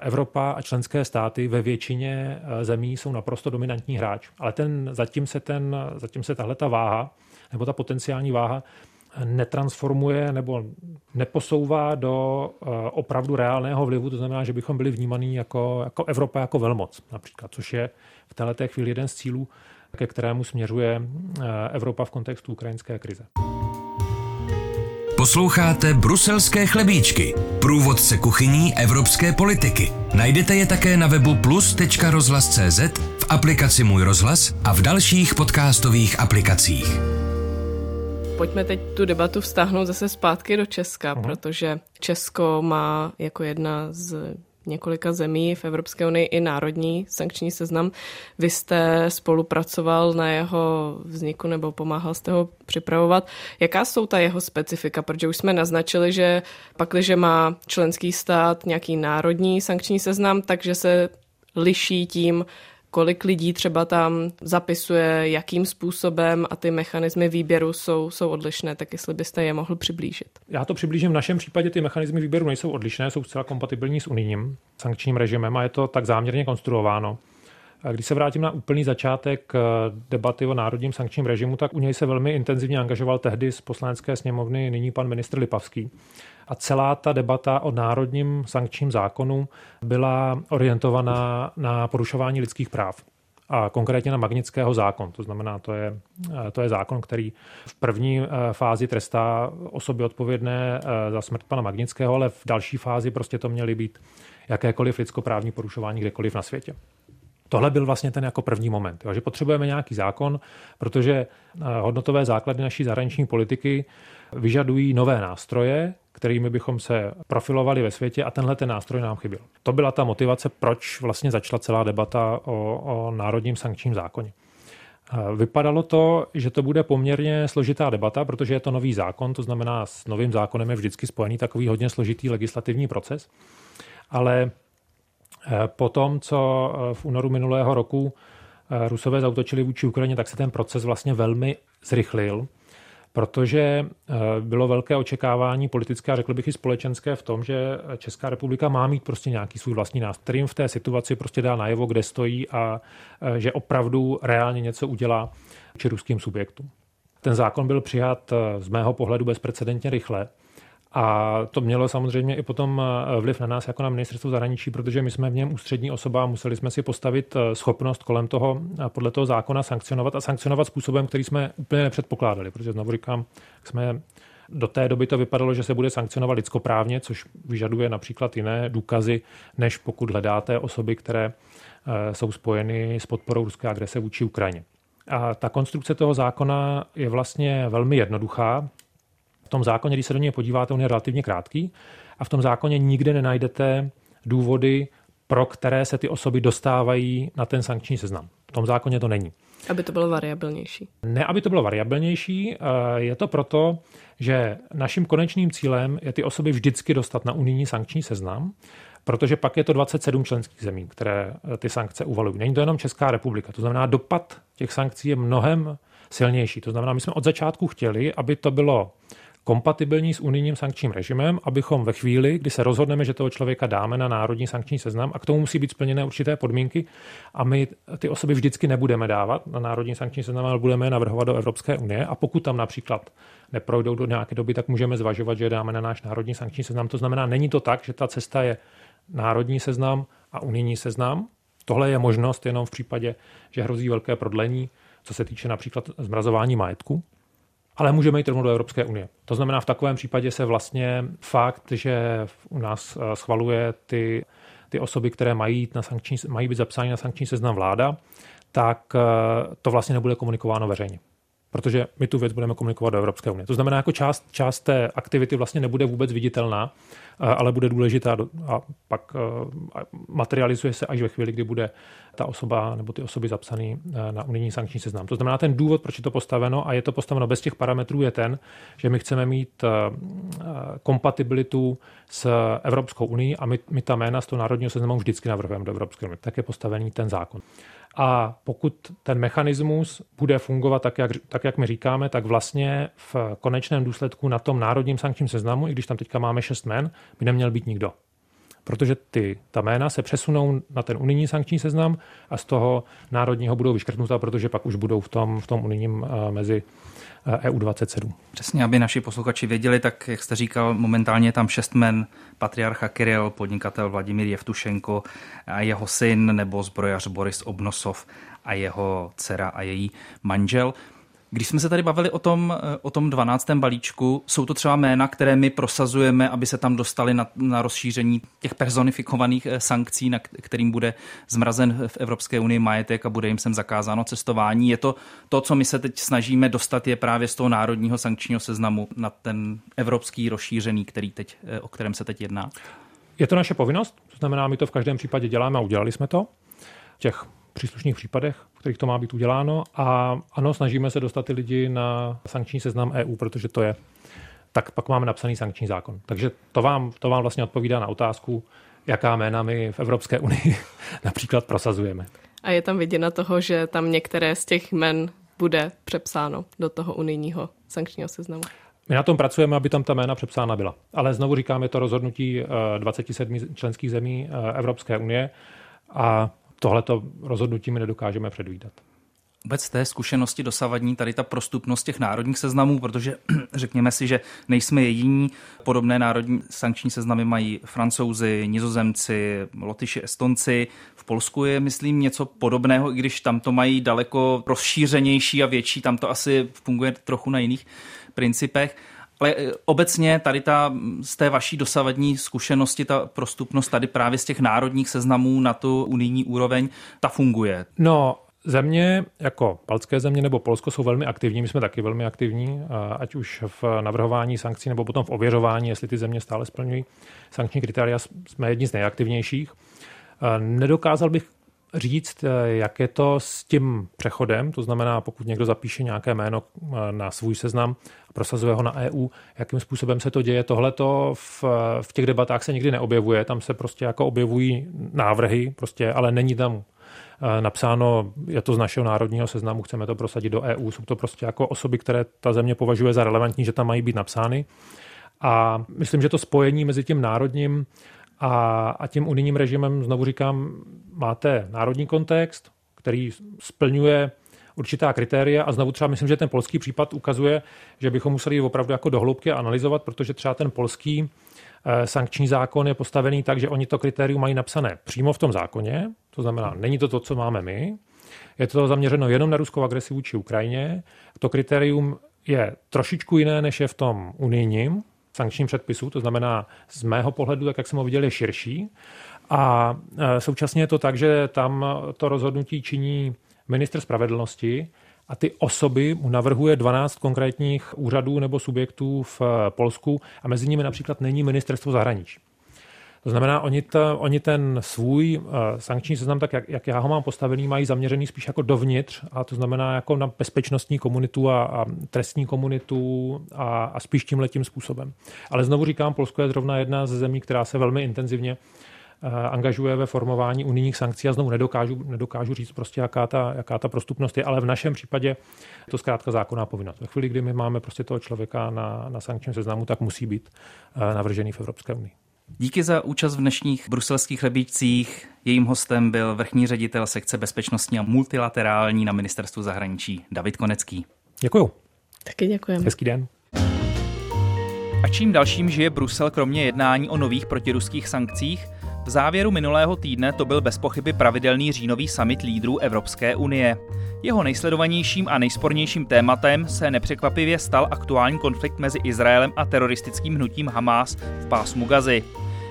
Evropa a členské státy ve většině zemí jsou naprosto dominantní hráč. Ale ten, zatím se, ten, zatím se tahle ta váha, nebo ta potenciální váha netransformuje nebo neposouvá do eh, opravdu reálného vlivu, to znamená, že bychom byli vnímaní jako, jako Evropa jako velmoc například, což je v této chvíli jeden z cílů, ke kterému směřuje eh, Evropa v kontextu ukrajinské krize. Posloucháte Bruselské chlebíčky, průvodce kuchyní evropské politiky. Najdete je také na webu plus.rozhlas.cz, v aplikaci Můj rozhlas a v dalších podcastových aplikacích. Pojďme teď tu debatu vztáhnout zase zpátky do Česka, uh-huh. protože Česko má jako jedna z několika zemí v Evropské unii i národní sankční seznam. Vy jste spolupracoval na jeho vzniku nebo pomáhal jste ho připravovat. Jaká jsou ta jeho specifika? Protože už jsme naznačili, že pakliže má členský stát nějaký národní sankční seznam, takže se liší tím, kolik lidí třeba tam zapisuje, jakým způsobem a ty mechanismy výběru jsou, jsou odlišné, tak jestli byste je mohl přiblížit. Já to přiblížím. V našem případě ty mechanismy výběru nejsou odlišné, jsou zcela kompatibilní s unijním sankčním režimem a je to tak záměrně konstruováno. Když se vrátím na úplný začátek eh, debaty o národním sankčním režimu, tak u něj se velmi intenzivně angažoval tehdy z poslanecké sněmovny nyní pan ministr Lipavský. A celá ta debata o národním sankčním zákonu byla orientovaná na porušování lidských práv a konkrétně na Magnického zákon. To znamená, to je, to je zákon, který v první eh, fázi trestá osoby odpovědné eh, za smrt pana Magnického, ale v další fázi prostě to měly být jakékoliv lidskoprávní porušování kdekoliv na světě. Tohle byl vlastně ten jako první moment, jo, že potřebujeme nějaký zákon, protože eh, hodnotové základy naší zahraniční politiky vyžadují nové nástroje, kterými bychom se profilovali ve světě a tenhle ten nástroj nám chyběl. To byla ta motivace, proč vlastně začala celá debata o, o národním sankčním zákoně. Eh, vypadalo to, že to bude poměrně složitá debata, protože je to nový zákon, to znamená s novým zákonem je vždycky spojený takový hodně složitý legislativní proces. Ale po tom, co eh, v únoru minulého roku eh, Rusové zautočili vůči Ukrajině, tak se ten proces vlastně velmi zrychlil, protože bylo velké očekávání politické a řekl bych i společenské v tom, že Česká republika má mít prostě nějaký svůj vlastní nástroj, v té situaci prostě dá najevo, kde stojí a že opravdu reálně něco udělá či ruským subjektům. Ten zákon byl přijat z mého pohledu bezprecedentně rychle a to mělo samozřejmě i potom eh, vliv na nás jako na ministerstvo zahraničí, protože my jsme v něm ústřední osoba a museli jsme si postavit eh, schopnost kolem toho, eh, podle toho zákona sankcionovat a sankcionovat způsobem, který jsme úplně nepředpokládali, protože znovu říkám, jsme do té doby to vypadalo, že se bude sankcionovat lidskoprávně, což vyžaduje například jiné důkazy, než pokud hledáte osoby, které jsou spojeny s podporou ruské agrese vůči Ukrajině. A ta konstrukce toho zákona je vlastně velmi jednoduchá tom zákoně, když se do něj podíváte, on je relativně krátký a v tom zákoně nikde nenajdete důvody, pro které se ty osoby dostávají na ten sankční seznam. V tom zákoně to není. Aby to bylo variabilnější. Ne, aby to bylo variabilnější, eh, je to proto, že naším konečným cílem je ty osoby vždycky dostat na unijní sankční seznam, protože pak je to 27 členských zemí, které eh, ty sankce uvalují. Není to jenom Česká republika. To znamená, dopad těch sankcí je mnohem silnější. To znamená, my jsme od začátku chtěli, aby to bylo kompatibilní s unijním sankčním režimem, abychom ve chvíli, kdy se rozhodneme, že toho člověka dáme na národní sankční seznam, a k tomu musí být splněné určité podmínky, a my ty osoby vždycky nebudeme dávat na národní sankční seznam, ale budeme je navrhovat do Evropské unie. A pokud tam například neprojdou do nějaké doby, tak můžeme zvažovat, že je dáme na náš národní sankční seznam. To znamená, není to tak, že ta cesta je národní seznam a unijní seznam. Tohle je možnost jenom v případě, že hrozí velké prodlení, co se týče například zmrazování majetku ale můžeme jít rovnou do Evropské unie. To znamená, v takovém případě se vlastně fakt, že u nás eh, schvaluje ty, ty osoby, které mají, na sankční, mají být zapsány na sankční seznam vláda, tak eh, to vlastně nebude komunikováno veřejně protože my tu věc budeme komunikovat do Evropské unie. To znamená, jako část, část té aktivity vlastně nebude vůbec viditelná, eh, ale bude důležitá a pak eh, materializuje se až ve chvíli, kdy bude ta osoba nebo ty osoby zapsané eh, na unijní sankční seznam. To znamená, ten důvod, proč je to postaveno a je to postaveno bez těch parametrů, je ten, že my chceme mít kompatibilitu s Evropskou unii a my, my ta jména z toho národního seznamu vždycky navrhujeme do Evropské unie. Tak je postavený ten zákon. A pokud ten mechanismus bude fungovat tak jak, tak, jak my říkáme, tak vlastně v konečném důsledku na tom národním sankčním seznamu, i když tam teďka máme šest men, by neměl být nikdo. Protože ty, ta jména se přesunou na ten unijní sankční seznam a z toho národního budou vyškrtnuta, protože pak už budou v tom, v tom unijním mezi EU27. Přesně, aby naši posluchači věděli, tak jak jste říkal, momentálně je tam šest men, patriarcha Kiril, podnikatel Vladimír Jevtušenko a jeho syn nebo zbrojař Boris Obnosov a jeho dcera a její manžel. Když jsme se tady bavili o tom, eh, o tom 12. balíčku, jsou to třeba jména, které my prosazujeme, aby se tam dostali na, na rozšíření těch personifikovaných eh, sankcí, na kterým bude zmrazen v Evropské unii majetek a bude jim sem zakázáno cestování. Je to to, co my se teď snažíme dostat, je právě z toho národního sankčního seznamu na ten evropský rozšířený, který teď, eh, o kterém se teď jedná? Je to naše povinnost, to znamená, my to v každém případě děláme a udělali jsme to. Těch příslušných případech, v kterých to má být uděláno. A ano, snažíme se dostat ty lidi na sankční seznam EU, protože to je. Tak pak máme napsaný sankční zákon. Takže to vám, to vám vlastně odpovídá na otázku, jaká jména my v Evropské unii například prosazujeme. A je tam viděna toho, že tam některé z těch jmen bude přepsáno do toho unijního sankčního seznamu? My na tom pracujeme, aby tam ta jména přepsána byla. Ale znovu říkám, je to rozhodnutí 27 eh, členských zemí eh, Evropské unie a tohleto rozhodnutí my nedokážeme předvídat. Vůbec té zkušenosti dosavadní tady ta prostupnost těch národních seznamů, protože řekněme si, že nejsme jediní. Podobné národní sankční seznamy mají francouzi, nizozemci, lotyši, estonci. V Polsku je, myslím, něco podobného, i když tam to mají daleko rozšířenější a větší, tam to asi funguje trochu na jiných principech. Ale eh, obecně tady ta, z té vaší dosavadní zkušenosti, ta prostupnost tady právě z těch národních seznamů na tu unijní úroveň, ta funguje. No, Země jako baltské země nebo Polsko jsou velmi aktivní, my jsme taky velmi aktivní, ať už v navrhování sankcí nebo potom v ověřování, jestli ty země stále splňují sankční kritéria, jsme jedni z nejaktivnějších. Nedokázal bych říct, eh, jak je to s tím přechodem, to znamená, pokud někdo zapíše nějaké jméno eh, na svůj seznam a prosazuje ho na EU, jakým způsobem se to děje. Tohle to v, v těch debatách se nikdy neobjevuje, tam se prostě jako objevují návrhy, prostě, ale není tam eh, napsáno, je to z našeho národního seznamu, chceme to prosadit do EU, jsou to prostě jako osoby, které ta země považuje za relevantní, že tam mají být napsány. A myslím, že to spojení mezi tím národním a, a tím unijním režimem, znovu říkám, máte národní kontext, který splňuje určitá kritéria a znovu třeba myslím, že ten polský případ ukazuje, že bychom museli opravdu jako dohloubky analyzovat, protože třeba ten polský eh, sankční zákon je postavený tak, že oni to kritérium mají napsané přímo v tom zákoně, to znamená, není to to, co máme my, je to zaměřeno jenom na ruskou agresi vůči Ukrajině. To kritérium je trošičku jiné, než je v tom unijním, sankčním předpisu, to znamená z mého pohledu, tak jak jsem ho viděl, je širší. A e, současně je to tak, že tam to rozhodnutí činí minister spravedlnosti a ty osoby mu navrhuje 12 konkrétních úřadů nebo subjektů v Polsku a mezi nimi například není ministerstvo zahraničí. To znamená, oni, to, oni ten svůj uh, sankční seznam, tak jak, jak já ho mám postavený, mají zaměřený spíš jako dovnitř, a to znamená jako na bezpečnostní komunitu a, a trestní komunitu a, a spíš tím letím způsobem. Ale znovu říkám, Polsko je zrovna jedna ze zemí, která se velmi intenzivně uh, angažuje ve formování unijních sankcí a znovu nedokážu, nedokážu říct prostě, jaká ta, jaká ta prostupnost je, ale v našem případě to zkrátka zákonná povinnost. Ve chvíli, kdy my máme prostě toho člověka na, na sankčním seznamu, tak musí být uh, navržený v Evropské unii. Díky za účast v dnešních bruselských chlebíčcích. Jejím hostem byl vrchní ředitel sekce bezpečnostní a multilaterální na ministerstvu zahraničí David Konecký. Děkuju. Taky děkujeme. Hezký den. A čím dalším žije Brusel kromě jednání o nových protiruských sankcích? V závěru minulého týdne to byl bez pochyby pravidelný říjnový summit lídrů Evropské unie. Jeho nejsledovanějším a nejspornějším tématem se nepřekvapivě stal aktuální konflikt mezi Izraelem a teroristickým hnutím Hamas v pásmu Gazy.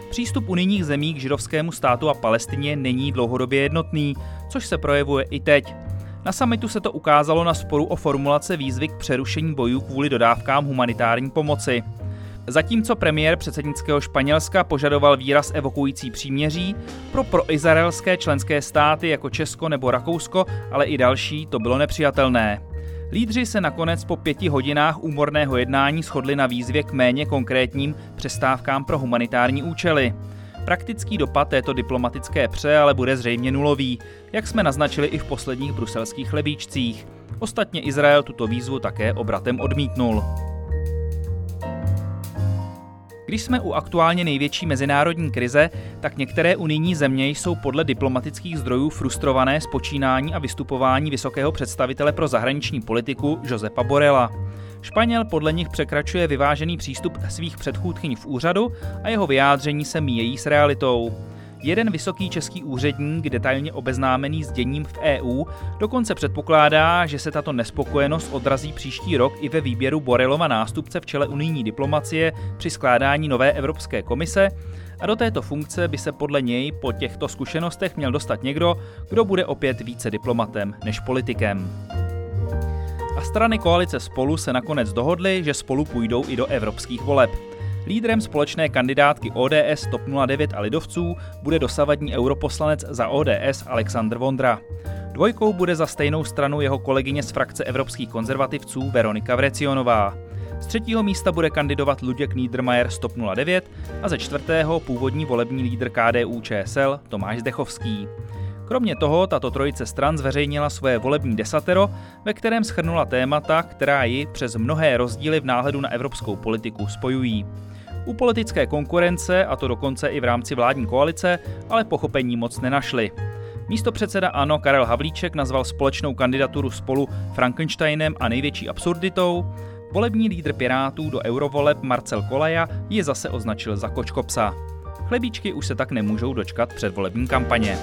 Přístup unijních zemí k židovskému státu a Palestině není dlouhodobě jednotný, což se projevuje i teď. Na samitu se to ukázalo na sporu o formulace výzvy k přerušení bojů kvůli dodávkám humanitární pomoci. Zatímco premiér předsednického Španělska požadoval výraz evokující příměří, pro proizraelské členské státy jako Česko nebo Rakousko, ale i další, to bylo nepřijatelné. Lídři se nakonec po pěti hodinách úmorného jednání shodli na výzvě k méně konkrétním přestávkám pro humanitární účely. Praktický dopad této diplomatické pře ale bude zřejmě nulový, jak jsme naznačili i v posledních bruselských chlebíčcích. Ostatně Izrael tuto výzvu také obratem odmítnul. Když jsme u aktuálně největší mezinárodní krize, tak některé unijní země jsou podle diplomatických zdrojů frustrované z počínání a vystupování vysokého představitele pro zahraniční politiku Josepa Borela. Španěl podle nich překračuje vyvážený přístup svých předchůdkyň v úřadu a jeho vyjádření se míjejí s realitou. Jeden vysoký český úředník, detailně obeznámený s děním v EU, dokonce předpokládá, že se tato nespokojenost odrazí příští rok i ve výběru Borelova nástupce v čele unijní diplomacie při skládání nové Evropské komise a do této funkce by se podle něj po těchto zkušenostech měl dostat někdo, kdo bude opět více diplomatem než politikem. A strany koalice spolu se nakonec dohodly, že spolu půjdou i do evropských voleb. Lídrem společné kandidátky ODS, TOP 09 a Lidovců bude dosavadní europoslanec za ODS Aleksandr Vondra. Dvojkou bude za stejnou stranu jeho kolegyně z frakce evropských konzervativců Veronika Vrecionová. Z třetího místa bude kandidovat Luděk Niedermayer z TOP 09 a ze čtvrtého původní volební lídr KDU ČSL Tomáš Zdechovský. Kromě toho tato trojice stran zveřejnila svoje volební desatero, ve kterém schrnula témata, která ji přes mnohé rozdíly v náhledu na evropskou politiku spojují. U politické konkurence, a to dokonce i v rámci vládní koalice, ale pochopení moc nenašli. Místo předseda ANO Karel Havlíček nazval společnou kandidaturu spolu Frankensteinem a největší absurditou. Volební lídr Pirátů do eurovoleb Marcel Kolaja je zase označil za kočkopsa. Chlebíčky už se tak nemůžou dočkat před volební kampaně.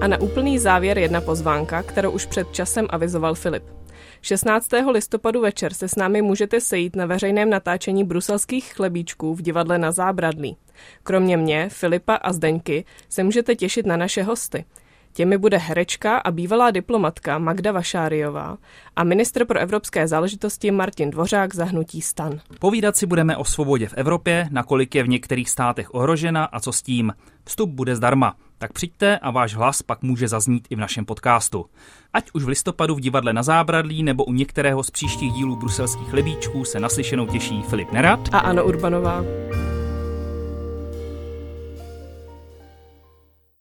A na úplný závěr jedna pozvánka, kterou už před časem avizoval Filip. 16. listopadu večer se s námi můžete sejít na veřejném natáčení bruselských chlebíčků v divadle na Zábradlí. Kromě mě, Filipa a Zdeňky se můžete těšit na naše hosty. Těmi bude herečka a bývalá diplomatka Magda Vašáriová a ministr pro evropské záležitosti Martin Dvořák zahnutí stan. Povídat si budeme o svobodě v Evropě, nakolik je v některých státech ohrožena a co s tím. Vstup bude zdarma. Tak přijďte a váš hlas pak může zaznít i v našem podcastu. Ať už v listopadu v divadle na Zábradlí nebo u některého z příštích dílů bruselských lebíčků se naslyšenou těší Filip Nerad a Ano Urbanová.